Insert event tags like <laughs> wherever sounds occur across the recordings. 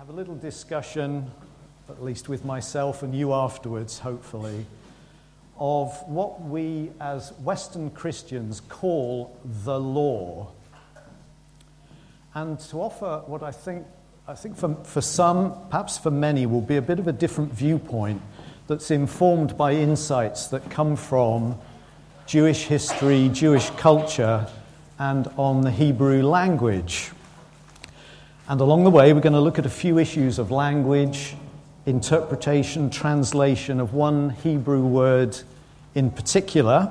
have a little discussion, at least with myself and you afterwards, hopefully, of what we as Western Christians call the law. And to offer what I think, I think for, for some, perhaps for many, will be a bit of a different viewpoint that's informed by insights that come from Jewish history, Jewish culture, and on the Hebrew language. And along the way, we're going to look at a few issues of language, interpretation, translation of one Hebrew word in particular.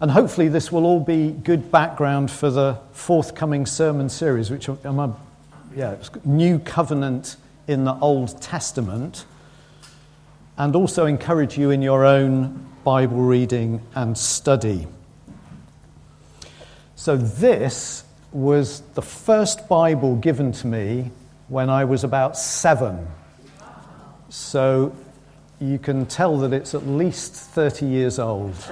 And hopefully, this will all be good background for the forthcoming sermon series, which I'm a yeah, new covenant in the Old Testament, and also encourage you in your own Bible reading and study. So, this was the first Bible given to me when I was about seven. So, you can tell that it's at least 30 years old. <laughs>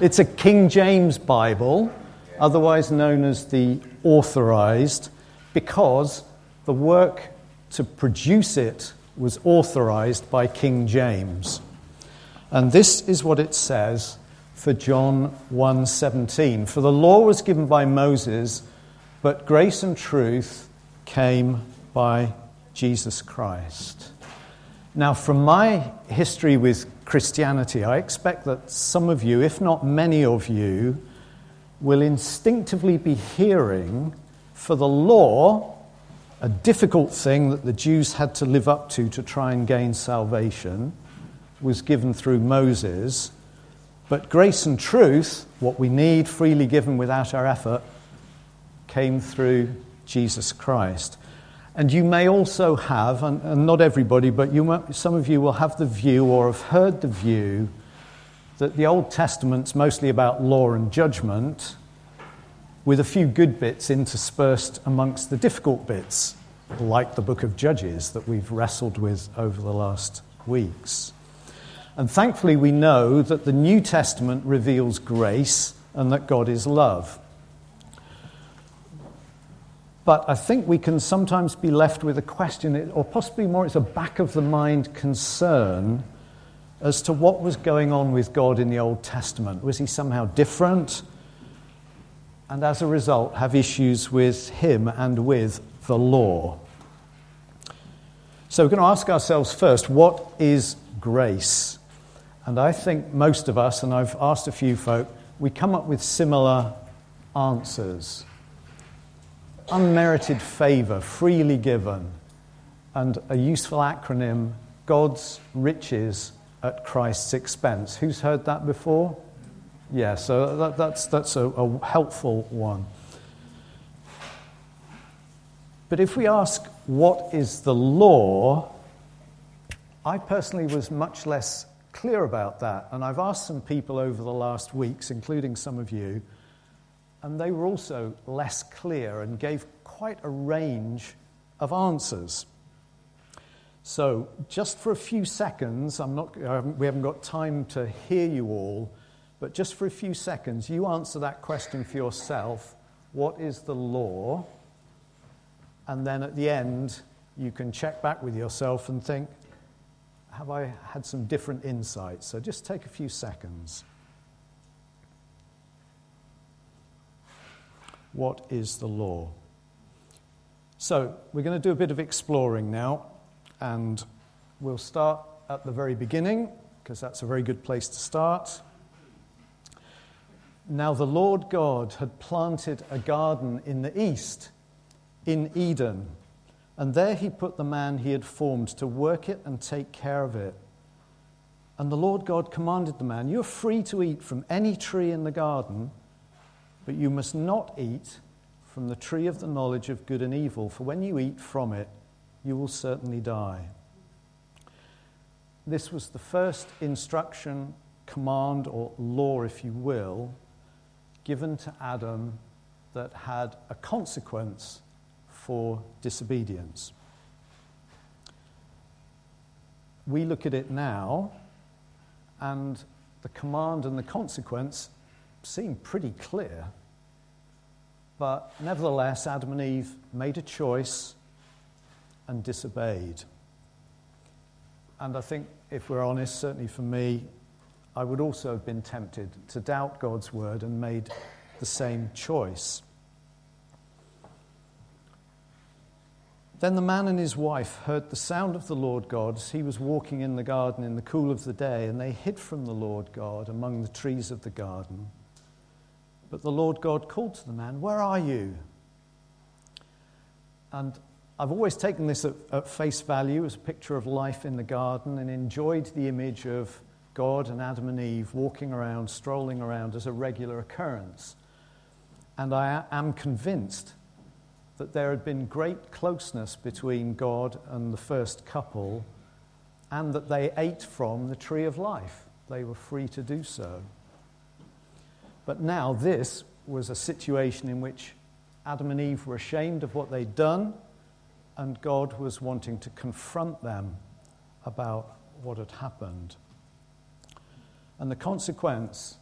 it's a King James Bible, otherwise known as the Authorized, because the work to produce it was authorized by King James. And this is what it says for John 1:17. For the law was given by Moses, but grace and truth came by Jesus Christ. Now, from my history with Christianity, I expect that some of you, if not many of you, will instinctively be hearing for the law, a difficult thing that the Jews had to live up to to try and gain salvation, was given through Moses. But grace and truth, what we need freely given without our effort, came through Jesus Christ. And you may also have, and, and not everybody, but you, some of you will have the view or have heard the view that the Old Testament's mostly about law and judgment, with a few good bits interspersed amongst the difficult bits, like the book of Judges that we've wrestled with over the last weeks. And thankfully, we know that the New Testament reveals grace and that God is love. But I think we can sometimes be left with a question, or possibly more, it's a back of the mind concern as to what was going on with God in the Old Testament. Was he somehow different? And as a result, have issues with him and with the law. So we're going to ask ourselves first what is grace? And I think most of us, and I've asked a few folk, we come up with similar answers unmerited favor freely given, and a useful acronym God's riches at Christ's expense. Who's heard that before? Yeah, so that, that's, that's a, a helpful one. But if we ask, what is the law? I personally was much less clear about that. And I've asked some people over the last weeks, including some of you, and they were also less clear and gave quite a range of answers. So, just for a few seconds, I'm not, we haven't got time to hear you all, but just for a few seconds, you answer that question for yourself what is the law? And then at the end, you can check back with yourself and think, have I had some different insights? So just take a few seconds. What is the law? So, we're going to do a bit of exploring now, and we'll start at the very beginning, because that's a very good place to start. Now, the Lord God had planted a garden in the east, in Eden, and there he put the man he had formed to work it and take care of it. And the Lord God commanded the man, You're free to eat from any tree in the garden but you must not eat from the tree of the knowledge of good and evil, for when you eat from it, you will certainly die. This was the first instruction, command, or law, if you will, given to Adam that had a consequence for disobedience. We look at it now, and the command and the consequence seem pretty clear. But nevertheless, Adam and Eve made a choice and disobeyed. And I think, if we're honest, certainly for me, I would also have been tempted to doubt God's word and made the same choice. Then the man and his wife heard the sound of the Lord God as he was walking in the garden in the cool of the day, and they hid from the Lord God among the trees of the garden. But the Lord God called to the man, Where are you? And I've always taken this at, at, face value as a picture of life in the garden and enjoyed the image of God and Adam and Eve walking around, strolling around as a regular occurrence. And I am convinced that there had been great closeness between God and the first couple, and that they ate from the tree of life. They were free to do so. But now, this was a situation in which Adam and Eve were ashamed of what they'd done, and God was wanting to confront them about what had happened. And the consequence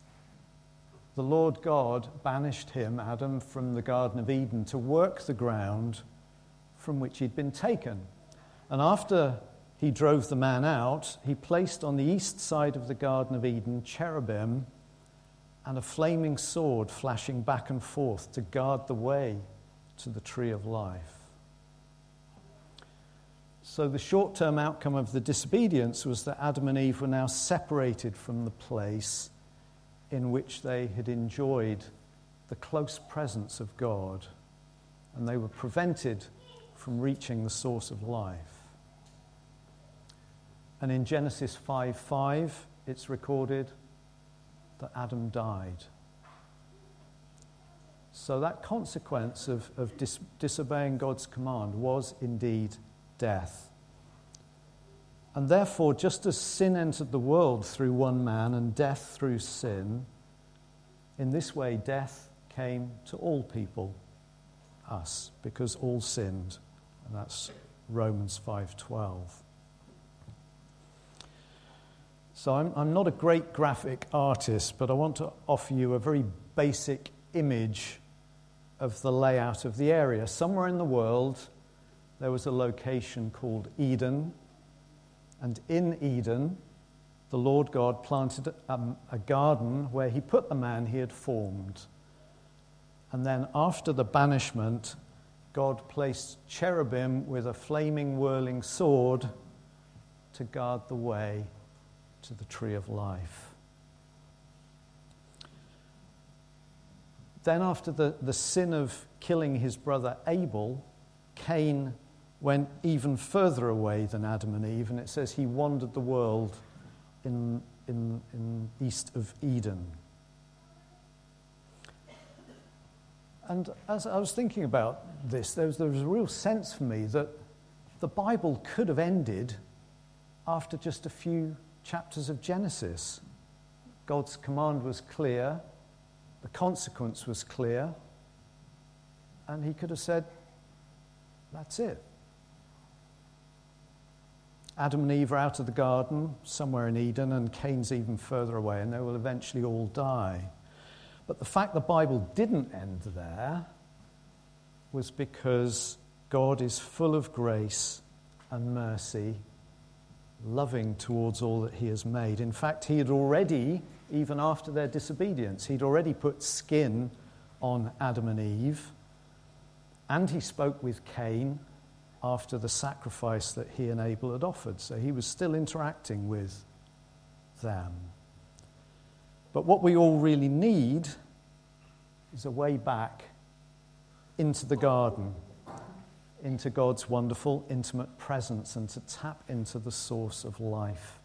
the Lord God banished him, Adam, from the Garden of Eden to work the ground from which he'd been taken. And after he drove the man out, he placed on the east side of the Garden of Eden cherubim and a flaming sword flashing back and forth to guard the way to the tree of life. So, the short term outcome of the disobedience was that Adam and Eve were now separated from the place in which they had enjoyed the close presence of God, and they were prevented from reaching the source of life. And in Genesis 5 5, it's recorded that Adam died. So that consequence of, of dis- disobeying God's command was indeed death. And therefore, just as sin entered the world through one man and death through sin, in this way death came to all people, us, because all sinned. And that's Romans 5:12. So I'm, I'm not a great graphic artist, but I want to offer you a very basic image of the layout of the area. Somewhere in the world, there was a location called Eden, and in Eden, the Lord God planted a, a garden where he put the man he had formed. And then, after the banishment, God placed cherubim with a flaming, whirling sword to guard the way to the tree of life. Then, after the, the sin of killing his brother Abel, Cain went even further away than Adam and Eve, and it says he wandered the world in, in, in east of Eden. And as I was thinking about this, there was, there was a real sense for me that the Bible could have ended after just a few chapters of Genesis. God's command was clear, the consequence was clear, and He could have said, That's it. Adam and Eve are out of the garden, somewhere in Eden, and Cain's even further away, and they will eventually all die. But the fact the Bible didn't end there was because God is full of grace and mercy, loving towards all that He has made. In fact, He had already, even after their disobedience, He'd already put skin on Adam and Eve, and He spoke with Cain after the sacrifice that he and Abel had offered. So he was still interacting with them. But what we all really need is a way back into the garden, into God's wonderful, intimate presence, and to tap into the source of life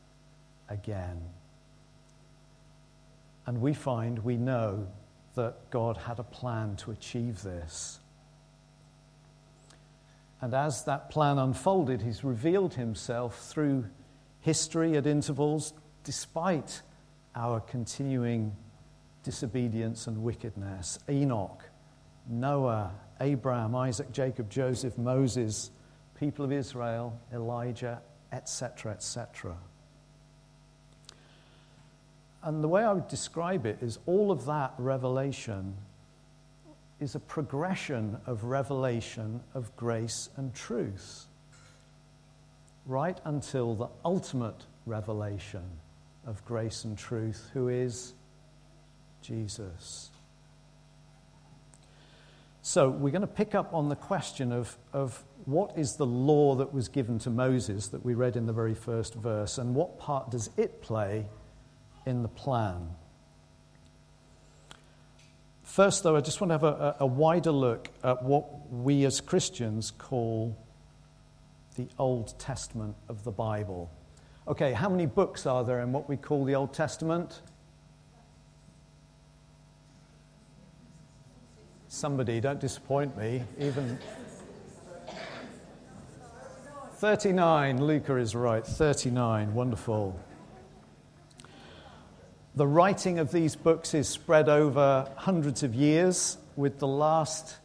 again. And we find, we know that God had a plan to achieve this. And as that plan unfolded, he's revealed himself through history at intervals, despite our continuing disobedience and wickedness. Enoch, Noah, Abraham, Isaac, Jacob, Joseph, Moses, people of Israel, Elijah, etc., etc. And the way I would describe it is all of that revelation is a progression of revelation of grace and truth, right until the ultimate revelation of grace and truth, who is Jesus. So, we're going to pick up on the question of, of what is the law that was given to Moses that we read in the very first verse, and what part does it play in the plan? First, though, I just want to have a, a wider look at what we as Christians call the Old Testament of the Bible. Okay, how many books are there in what we call the Old Testament? Somebody, don't disappoint me. Even 39, Luca is right. 39, wonderful. The writing of these books is spread over hundreds of years, with the last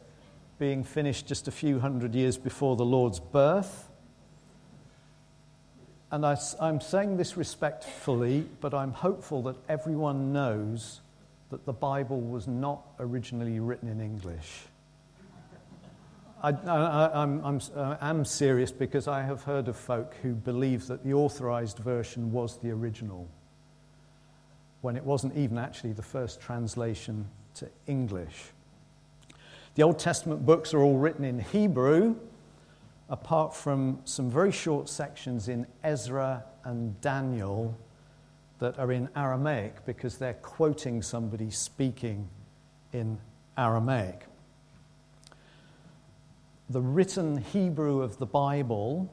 being finished just a few hundred years before the Lord's birth. And I, am saying this respectfully, but I'm hopeful that everyone knows that the Bible was not originally written in English. I, am serious because I have heard of folk who believe that the authorized version was the original when it wasn't even actually the first translation to English. The Old Testament books are all written in Hebrew, apart from some very short sections in Ezra and Daniel that are in Aramaic because they're quoting somebody speaking in Aramaic. The written Hebrew of the Bible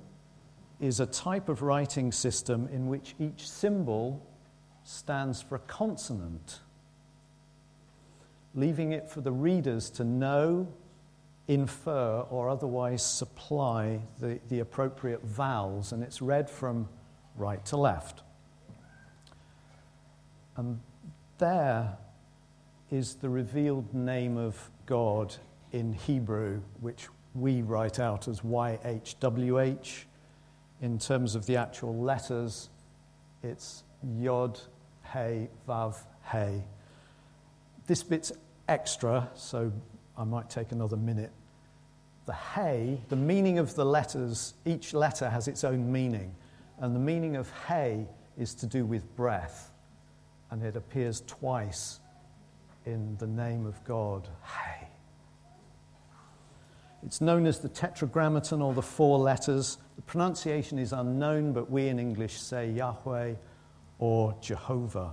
is a type of writing system in which each symbol stands for a consonant, leaving it for the readers to know, infer, or otherwise supply the, the appropriate vowels, and it's read from right to left. And there is the revealed name of God in Hebrew, which we write out as YHWH. In terms of the actual letters, it's Yod hey, vav, hey. This bit's extra, so I might take another minute. The hey, the meaning of the letters, each letter has its own meaning. And the meaning of hey is to do with breath. And it appears twice in the name of God. Hey. It's known as the tetragrammaton or the four letters. The pronunciation is unknown, but we in English say Yahweh or Jehovah.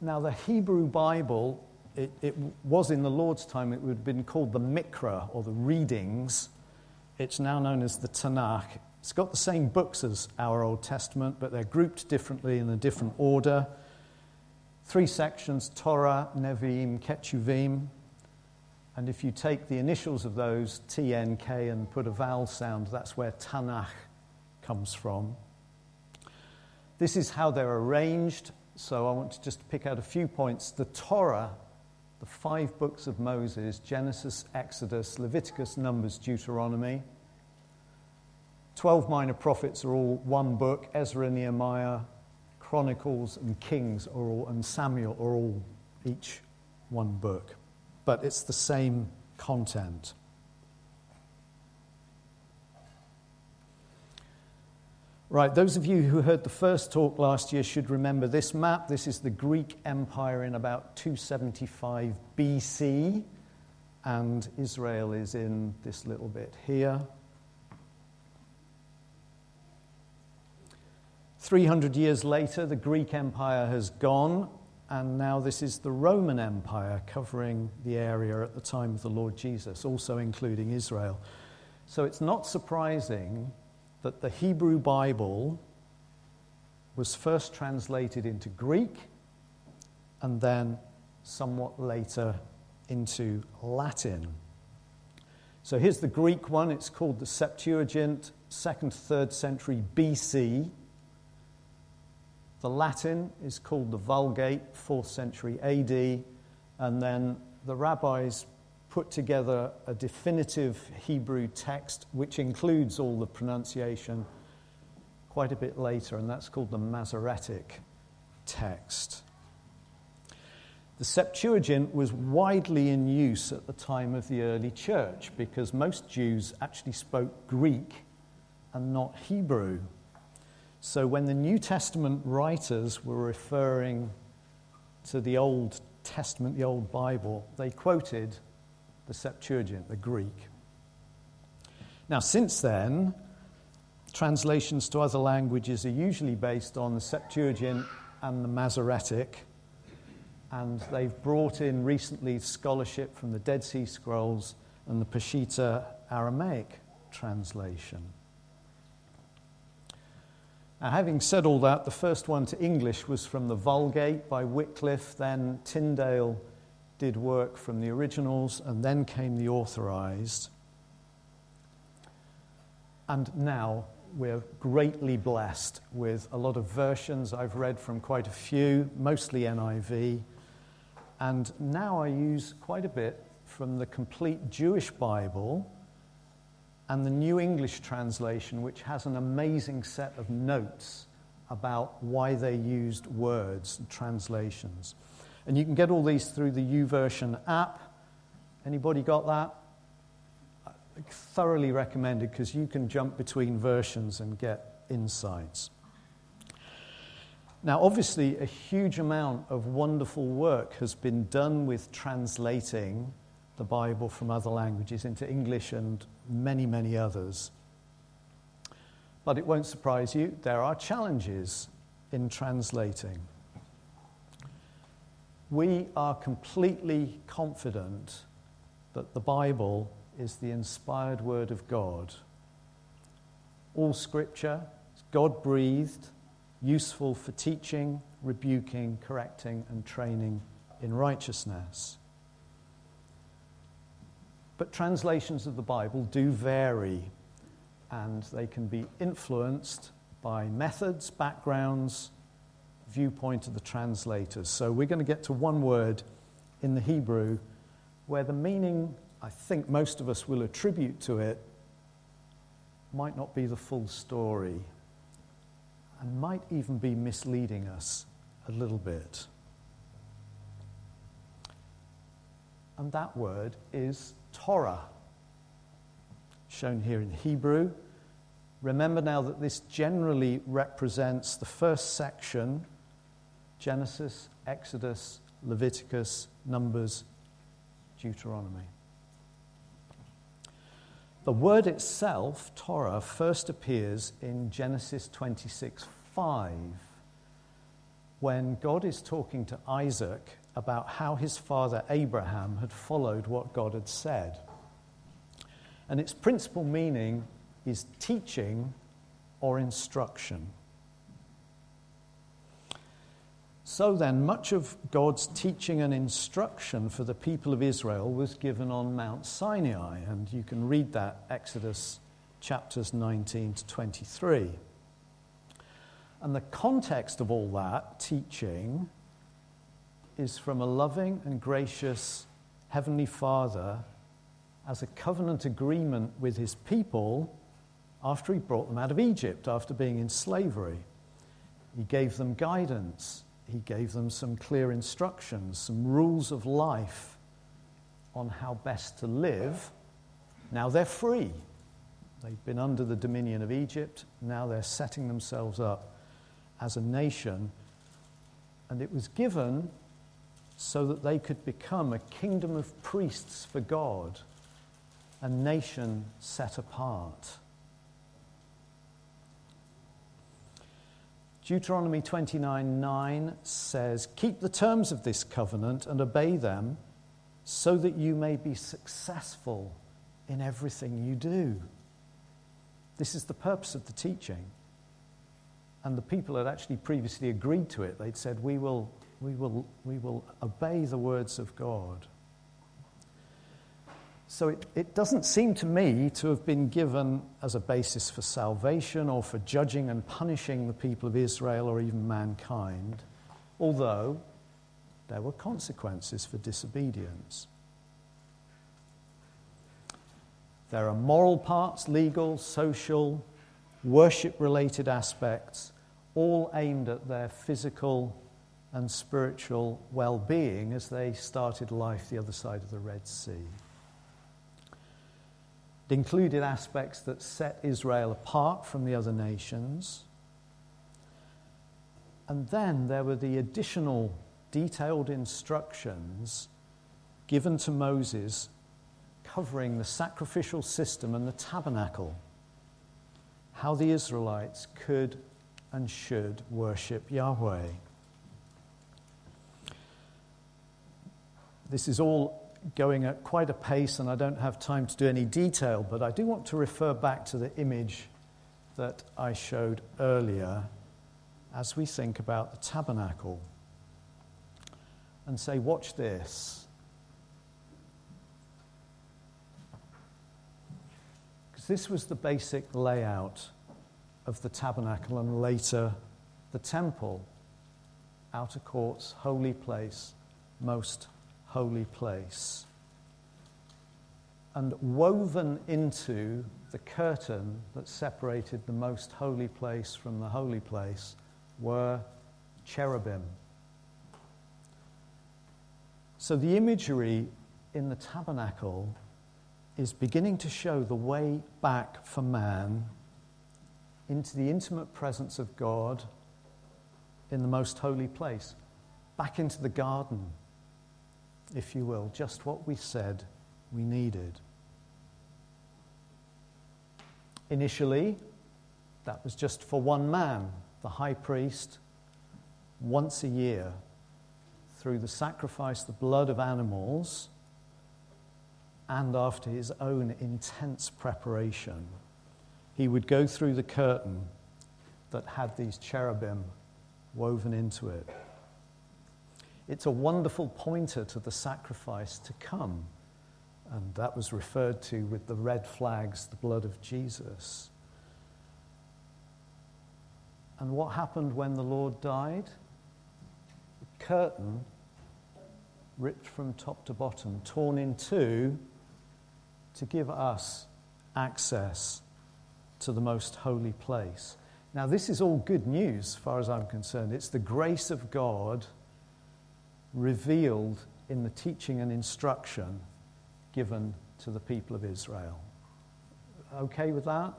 Now, the Hebrew Bible, it, it, was in the Lord's time, it would have been called the Mikra or the readings. It's now known as the Tanakh. It's got the same books as our Old Testament, but they're grouped differently in a different order. Three sections Torah, Nevi'im, Ketuvim. And if you take the initials of those, T, N, K, and put a vowel sound, that's where Tanakh comes from. This is how they're arranged. So I want to just pick out a few points. The Torah, the five books of Moses Genesis, Exodus, Leviticus, Numbers, Deuteronomy. Twelve minor prophets are all one book. Ezra, Nehemiah, Chronicles, and Kings are all, and Samuel are all each one book. But it's the same content. Right, those of you who heard the first talk last year should remember this map. This is the Greek Empire in about 275 BC, and Israel is in this little bit here. 300 years later, the Greek Empire has gone, and now this is the Roman Empire covering the area at the time of the Lord Jesus, also including Israel. So it's not surprising that the Hebrew Bible was first translated into Greek and then somewhat later into Latin. So here's the Greek one. It's called the Septuagint, second, third century BC. The Latin is called the Vulgate, fourth century AD. And then the rabbis put together a definitive Hebrew text which includes all the pronunciation quite a bit later, and that's called the Masoretic text. The Septuagint was widely in use at the time of the early church because most Jews actually spoke Greek and not Hebrew. So when the New Testament writers were referring to the Old Testament, the Old Bible, they quoted the Septuagint, the Greek. Now, since then, translations to other languages are usually based on the Septuagint and the Masoretic, and they've brought in recently scholarship from the Dead Sea Scrolls and the Peshitta Aramaic translation. Now, having said all that, the first one to English was from the Vulgate by Wycliffe, then Tyndale did work from the originals, and then came the authorized. And now we're greatly blessed with a lot of versions. I've read from quite a few, mostly NIV. And now I use quite a bit from the complete Jewish Bible and the New English translation, which has an amazing set of notes about why they used words and translations. And you can get all these through the YouVersion app. Anybody got that? thoroughly recommended because you can jump between versions and get insights. Now, obviously, a huge amount of wonderful work has been done with translating the Bible from other languages into English and many, many others. But it won't surprise you, there are challenges in translating. We are completely confident that the Bible is the inspired word of God. All scripture is God breathed, useful for teaching, rebuking, correcting, and training in righteousness. But translations of the Bible do vary, and they can be influenced by methods, backgrounds, viewpoint of the translators. So we're going to get to one word in the Hebrew where the meaning I think most of us will attribute to it might not be the full story and might even be misleading us a little bit. And that word is Torah, shown here in Hebrew. Remember now that this generally represents the first section Genesis, Exodus, Leviticus, Numbers, Deuteronomy. The word itself, Torah, first appears in Genesis 26 5, when God is talking to Isaac about how his father Abraham had followed what God had said. And its principal meaning is teaching or instruction. So then, much of God's teaching and instruction for the people of Israel was given on Mount Sinai, and you can read that Exodus chapters 19 to 23. And the context of all that teaching is from a loving and gracious Heavenly Father as a covenant agreement with his people after he brought them out of Egypt, after being in slavery. He gave them guidance he gave them some clear instructions, some rules of life on how best to live. Now they're free. They've been under the dominion of Egypt. Now they're setting themselves up as a nation. And it was given so that they could become a kingdom of priests for God, a nation set apart. Deuteronomy 29 9 says, Keep the terms of this covenant and obey them so that you may be successful in everything you do. This is the purpose of the teaching. And the people had actually previously agreed to it. They'd said, We will, we will, we will obey the words of God. So it, it doesn't seem to me to have been given as a basis for salvation or for judging and punishing the people of Israel or even mankind, although there were consequences for disobedience. There are moral parts, legal, social, worship related aspects, all aimed at their physical and spiritual well being as they started life the other side of the Red Sea. It included aspects that set Israel apart from the other nations. And then there were the additional detailed instructions given to Moses covering the sacrificial system and the tabernacle, how the Israelites could and should worship Yahweh. This is all going at quite a pace, and I don't have time to do any detail, but I do want to refer back to the image that I showed earlier as we think about the tabernacle and say, Watch this. Because this was the basic layout of the tabernacle and later the temple outer courts, holy place, most holy place. And woven into the curtain that separated the most holy place from the holy place were cherubim. So the imagery in the tabernacle is beginning to show the way back for man into the intimate presence of God in the most holy place, back into the garden if you will, just what we said we needed. Initially, that was just for one man, the high priest, once a year, through the sacrifice, the blood of animals, and after his own intense preparation, he would go through the curtain that had these cherubim woven into it. It's a wonderful pointer to the sacrifice to come. And that was referred to with the red flags, the blood of Jesus. And what happened when the Lord died? The curtain ripped from top to bottom, torn in two to give us access to the most holy place. Now, this is all good news as far as I'm concerned. It's the grace of God revealed in the teaching and instruction given to the people of Israel. Okay with that?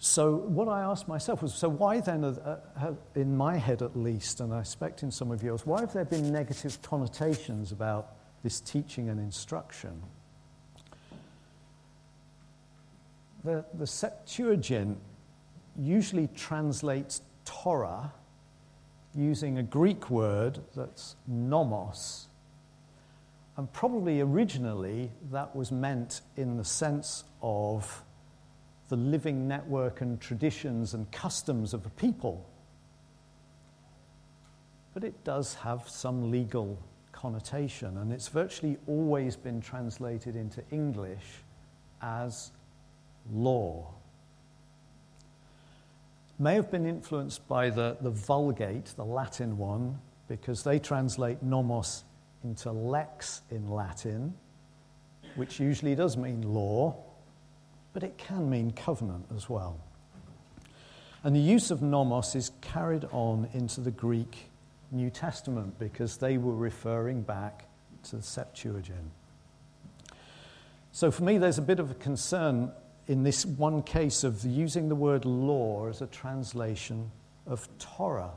So, what I asked myself was so, why then, uh, in my head at least, and I expect in some of yours, why have there been negative connotations about this teaching and instruction? The, the Septuagint usually translates Torah using a Greek word that's nomos. And probably originally that was meant in the sense of the living network and traditions and customs of a people. But it does have some legal connotation, and it's virtually always been translated into English as law may have been influenced by the, the Vulgate, the Latin one, because they translate nomos into lex in Latin, which usually does mean law, but it can mean covenant as well. And the use of nomos is carried on into the Greek New Testament because they were referring back to the Septuagint. So for me, there's a bit of a concern in this one case of using the word law as a translation of Torah.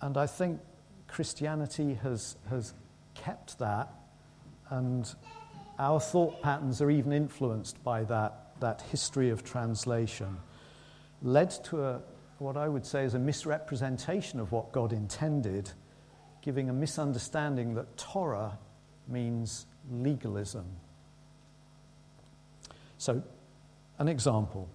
And I think Christianity has, has kept that, and our thought patterns are even influenced by that, that history of translation, led to a, what I would say is a misrepresentation of what God intended, giving a misunderstanding that Torah means legalism. So, an example.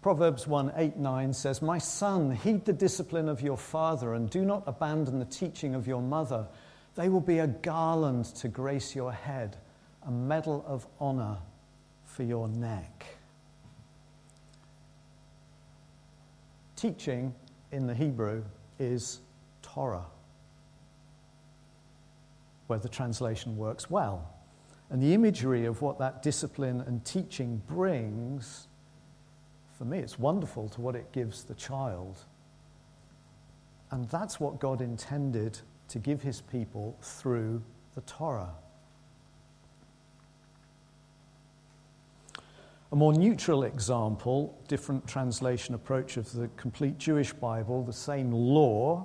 Proverbs 1 8 9 says, My son, heed the discipline of your father and do not abandon the teaching of your mother. They will be a garland to grace your head, a medal of honor for your neck. Teaching in the Hebrew is Torah, where the translation works well. And the imagery of what that discipline and teaching brings for me, it's wonderful to what it gives the child. And that's what God intended to give his people through the Torah. A more neutral example, different translation approach of the complete Jewish Bible, the same law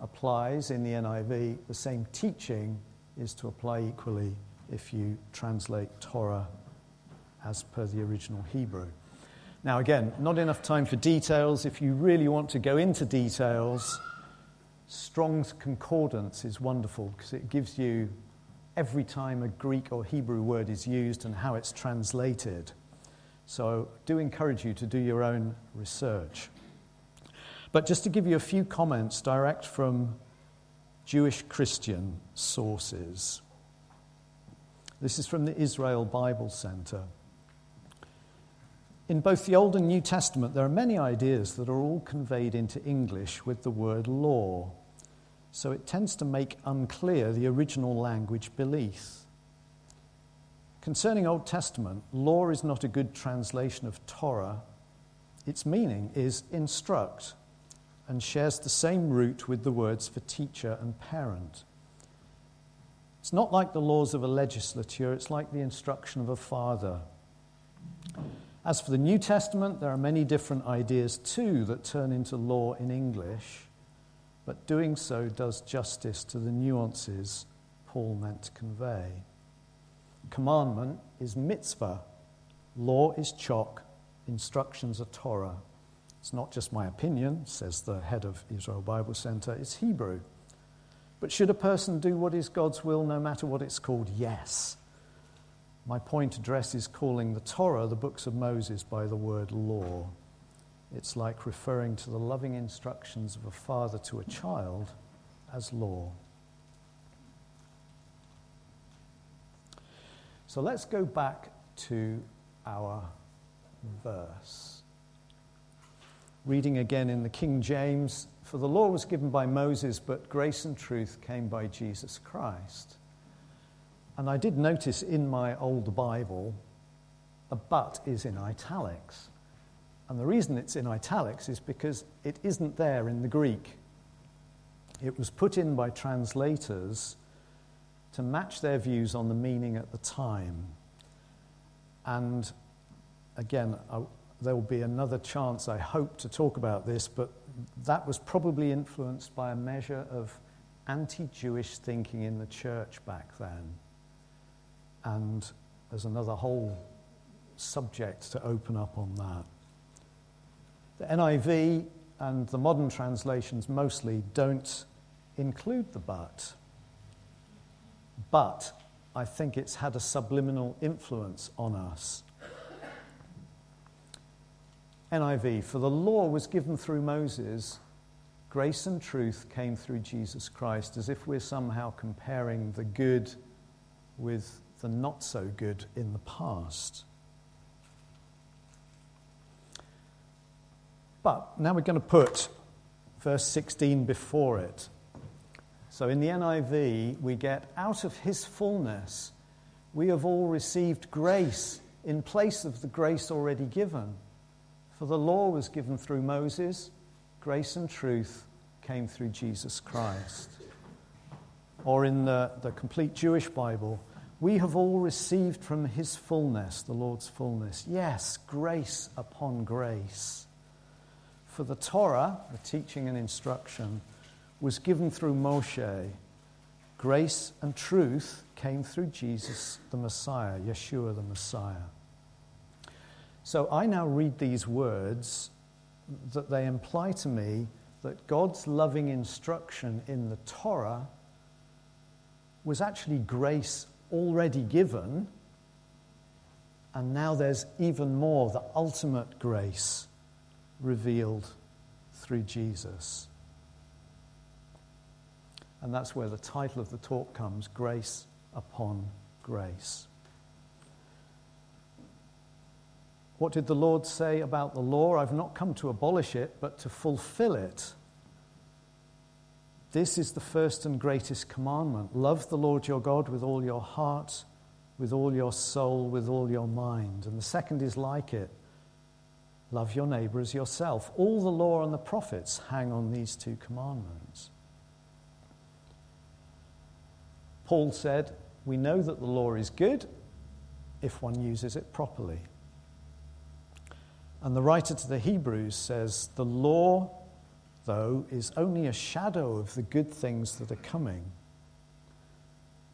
applies in the NIV, the same teaching is to apply equally if you translate Torah as per the original Hebrew. Now, again, not enough time for details. If you really want to go into details, Strong's Concordance is wonderful because it gives you every time a Greek or Hebrew word is used and how it's translated. So, I do encourage you to do your own research. But just to give you a few comments direct from Jewish Christian sources. This is from the Israel Bible Center. In both the Old and New Testament, there are many ideas that are all conveyed into English with the word law, so it tends to make unclear the original language belief. Concerning Old Testament, law is not a good translation of Torah. Its meaning is instruct and shares the same root with the words for teacher and parent. It's not like the laws of a legislature, it's like the instruction of a father. As for the New Testament, there are many different ideas too that turn into law in English, but doing so does justice to the nuances Paul meant to convey. Commandment is mitzvah, law is chok, instructions are Torah. It's not just my opinion, says the head of Israel Bible Center, it's Hebrew. But should a person do what is God's will no matter what it's called? Yes. My point addresses calling the Torah, the books of Moses, by the word law. It's like referring to the loving instructions of a father to a child as law. So let's go back to our verse. Reading again in the King James For the law was given by Moses, but grace and truth came by Jesus Christ. And I did notice in my old Bible, a but is in italics. And the reason it's in italics is because it isn't there in the Greek. It was put in by translators to match their views on the meaning at the time. And again, I, there will be another chance, I hope, to talk about this, but that was probably influenced by a measure of anti Jewish thinking in the church back then. And there's another whole subject to open up on that. The NIV and the modern translations mostly don't include the but. But I think it's had a subliminal influence on us. NIV, for the law was given through Moses, grace and truth came through Jesus Christ, as if we're somehow comparing the good with the not so good in the past. But now we're going to put verse 16 before it. So in the NIV, we get out of his fullness, we have all received grace in place of the grace already given. For the law was given through Moses, grace and truth came through Jesus Christ. Or in the, the complete Jewish Bible, we have all received from his fullness, the Lord's fullness. Yes, grace upon grace. For the Torah, the teaching and instruction, was given through Moshe. Grace and truth came through Jesus, the Messiah, Yeshua, the Messiah. So I now read these words that they imply to me that God's loving instruction in the Torah was actually grace already given, and now there's even more the ultimate grace revealed through Jesus. And that's where the title of the talk comes Grace upon Grace. What did the Lord say about the law? I've not come to abolish it, but to fulfill it. This is the first and greatest commandment love the Lord your God with all your heart, with all your soul, with all your mind. And the second is like it Love your neighbor as yourself. All the law and the prophets hang on these two commandments. Paul said, We know that the law is good if one uses it properly. And the writer to the Hebrews says, The law, though, is only a shadow of the good things that are coming.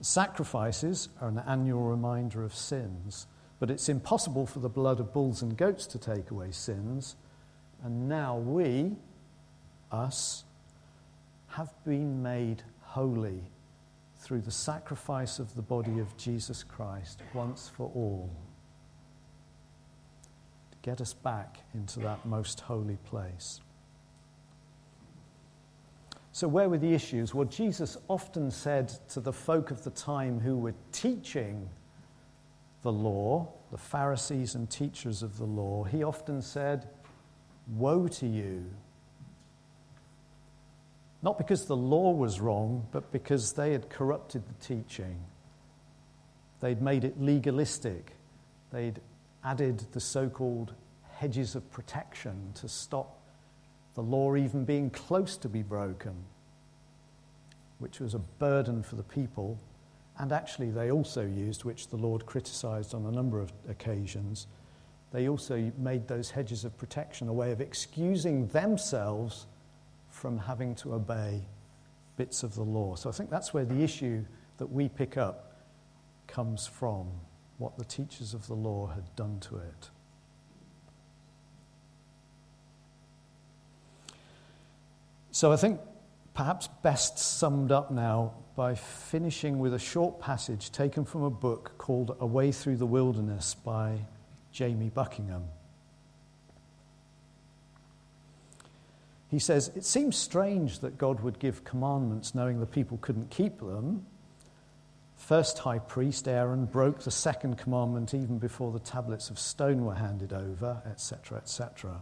Sacrifices are an annual reminder of sins, but it's impossible for the blood of bulls and goats to take away sins. And now we, us, have been made holy through the sacrifice of the body of Jesus Christ once for all. Get us back into that most holy place. So, where were the issues? Well, Jesus often said to the folk of the time who were teaching the law, the Pharisees and teachers of the law, he often said, Woe to you! Not because the law was wrong, but because they had corrupted the teaching. They'd made it legalistic. They'd added the so called hedges of protection to stop the law even being close to be broken, which was a burden for the people. And actually, they also used, which the Lord criticized on a number of occasions, they also made those hedges of protection a way of excusing themselves from having to obey bits of the law. So I think that's where the issue that we pick up comes from, what the teachers of the law had done to it. So I think perhaps best summed up now by finishing with a short passage taken from a book called A Way Through the Wilderness by Jamie Buckingham. He says, It seems strange that God would give commandments knowing the people couldn't keep them. First high priest Aaron broke the second commandment even before the tablets of stone were handed over, etc., etc.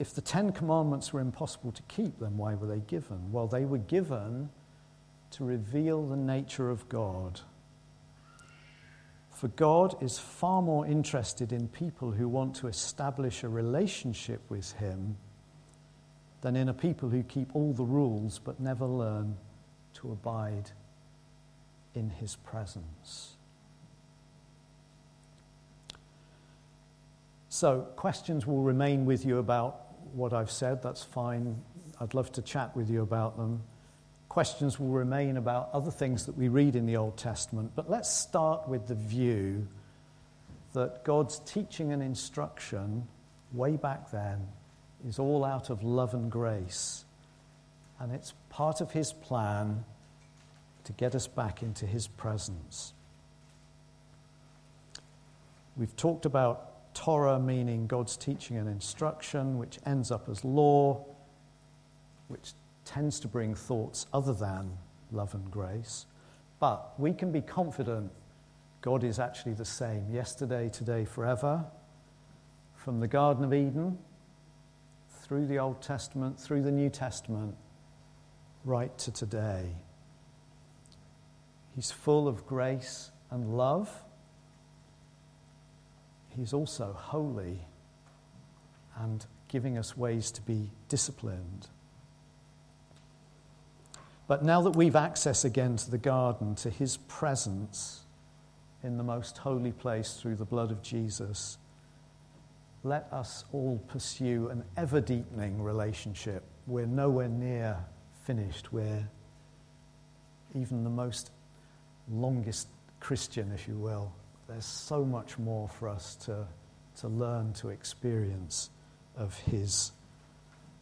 If the Ten Commandments were impossible to keep, then why were they given? Well, they were given to reveal the nature of God. For God is far more interested in people who want to establish a relationship with Him than in a people who keep all the rules but never learn to abide in His presence. So, questions will remain with you about what I've said. That's fine. I'd love to chat with you about them. Questions will remain about other things that we read in the Old Testament. But let's start with the view that God's teaching and instruction way back then is all out of love and grace. And it's part of His plan to get us back into His presence. We've talked about Torah meaning God's teaching and instruction, which ends up as law, which tends to bring thoughts other than love and grace. But we can be confident God is actually the same yesterday, today, forever. From the Garden of Eden through the Old Testament, through the New Testament, right to today. He's full of grace and love. He's also holy and giving us ways to be disciplined. But now that we've access again to the garden, to his presence in the most holy place through the blood of Jesus, let us all pursue an ever deepening relationship. We're nowhere near finished. We're even the most longest Christian, if you will. There's so much more for us to, to learn to experience of His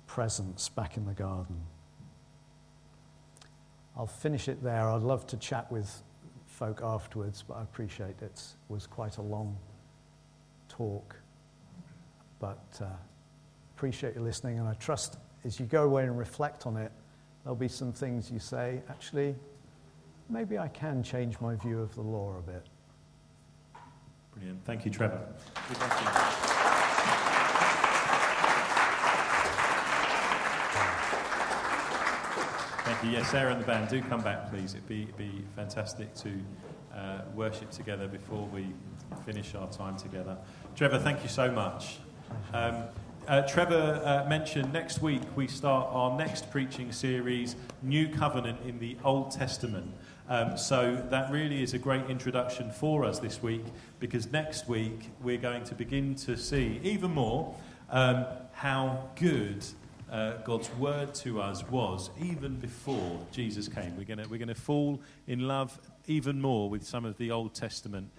presence back in the garden. I'll finish it there. I'd love to chat with folk afterwards, but I appreciate it was quite a long talk. But uh, appreciate you listening, and I trust as you go away and reflect on it, there'll be some things you say, actually, maybe I can change my view of the law a bit. Brilliant. Thank you, Trevor. Thank you. Yes, Sarah and the band, do come back, please. It'd be, it'd be fantastic to uh, worship together before we finish our time together. Trevor, thank you so much. Um, uh, Trevor uh, mentioned next week we start our next preaching series, New Covenant in the Old Testament. Um, so that really is a great introduction for us this week because next week we're going to begin to see even more um, how good uh, God's word to us was even before Jesus came. We're going we're going to fall in love even more with some of the Old Testament